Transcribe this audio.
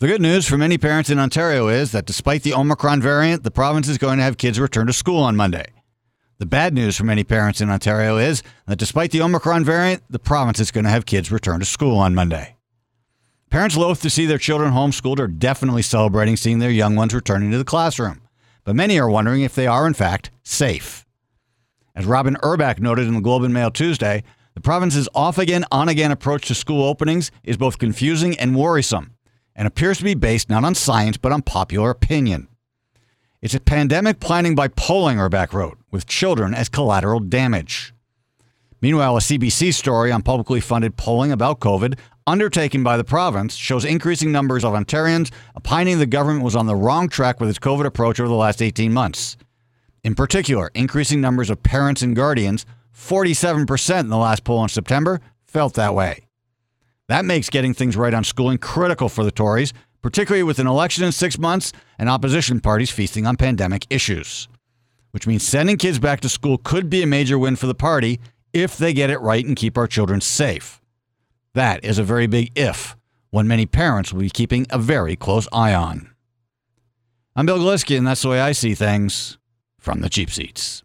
The good news for many parents in Ontario is that despite the Omicron variant, the province is going to have kids return to school on Monday. The bad news for many parents in Ontario is that despite the Omicron variant, the province is going to have kids return to school on Monday. Parents loath to see their children homeschooled are definitely celebrating seeing their young ones returning to the classroom, but many are wondering if they are, in fact, safe. As Robyn Urback noted in the Globe and Mail Tuesday, the province's off again, on again approach to school openings is both confusing and worrisome and appears to be based not on science but on popular opinion. It's a pandemic planning by polling, Urback wrote, with children as collateral damage. Meanwhile, a CBC story on publicly funded polling about COVID undertaken by the province shows increasing numbers of Ontarians opining the government was on the wrong track with its COVID approach over the last 18 months. In particular, increasing numbers of parents and guardians, 47% in the last poll in September, felt that way. That makes getting things right on schooling critical for the Tories, particularly with an election in six months and opposition parties feasting on pandemic issues. Which means sending kids back to school could be a major win for the party if they get it right and keep our children safe. That is a very big if, one many parents will be keeping a very close eye on. I'm Bill Galiski, and that's the way I see things from the cheap seats.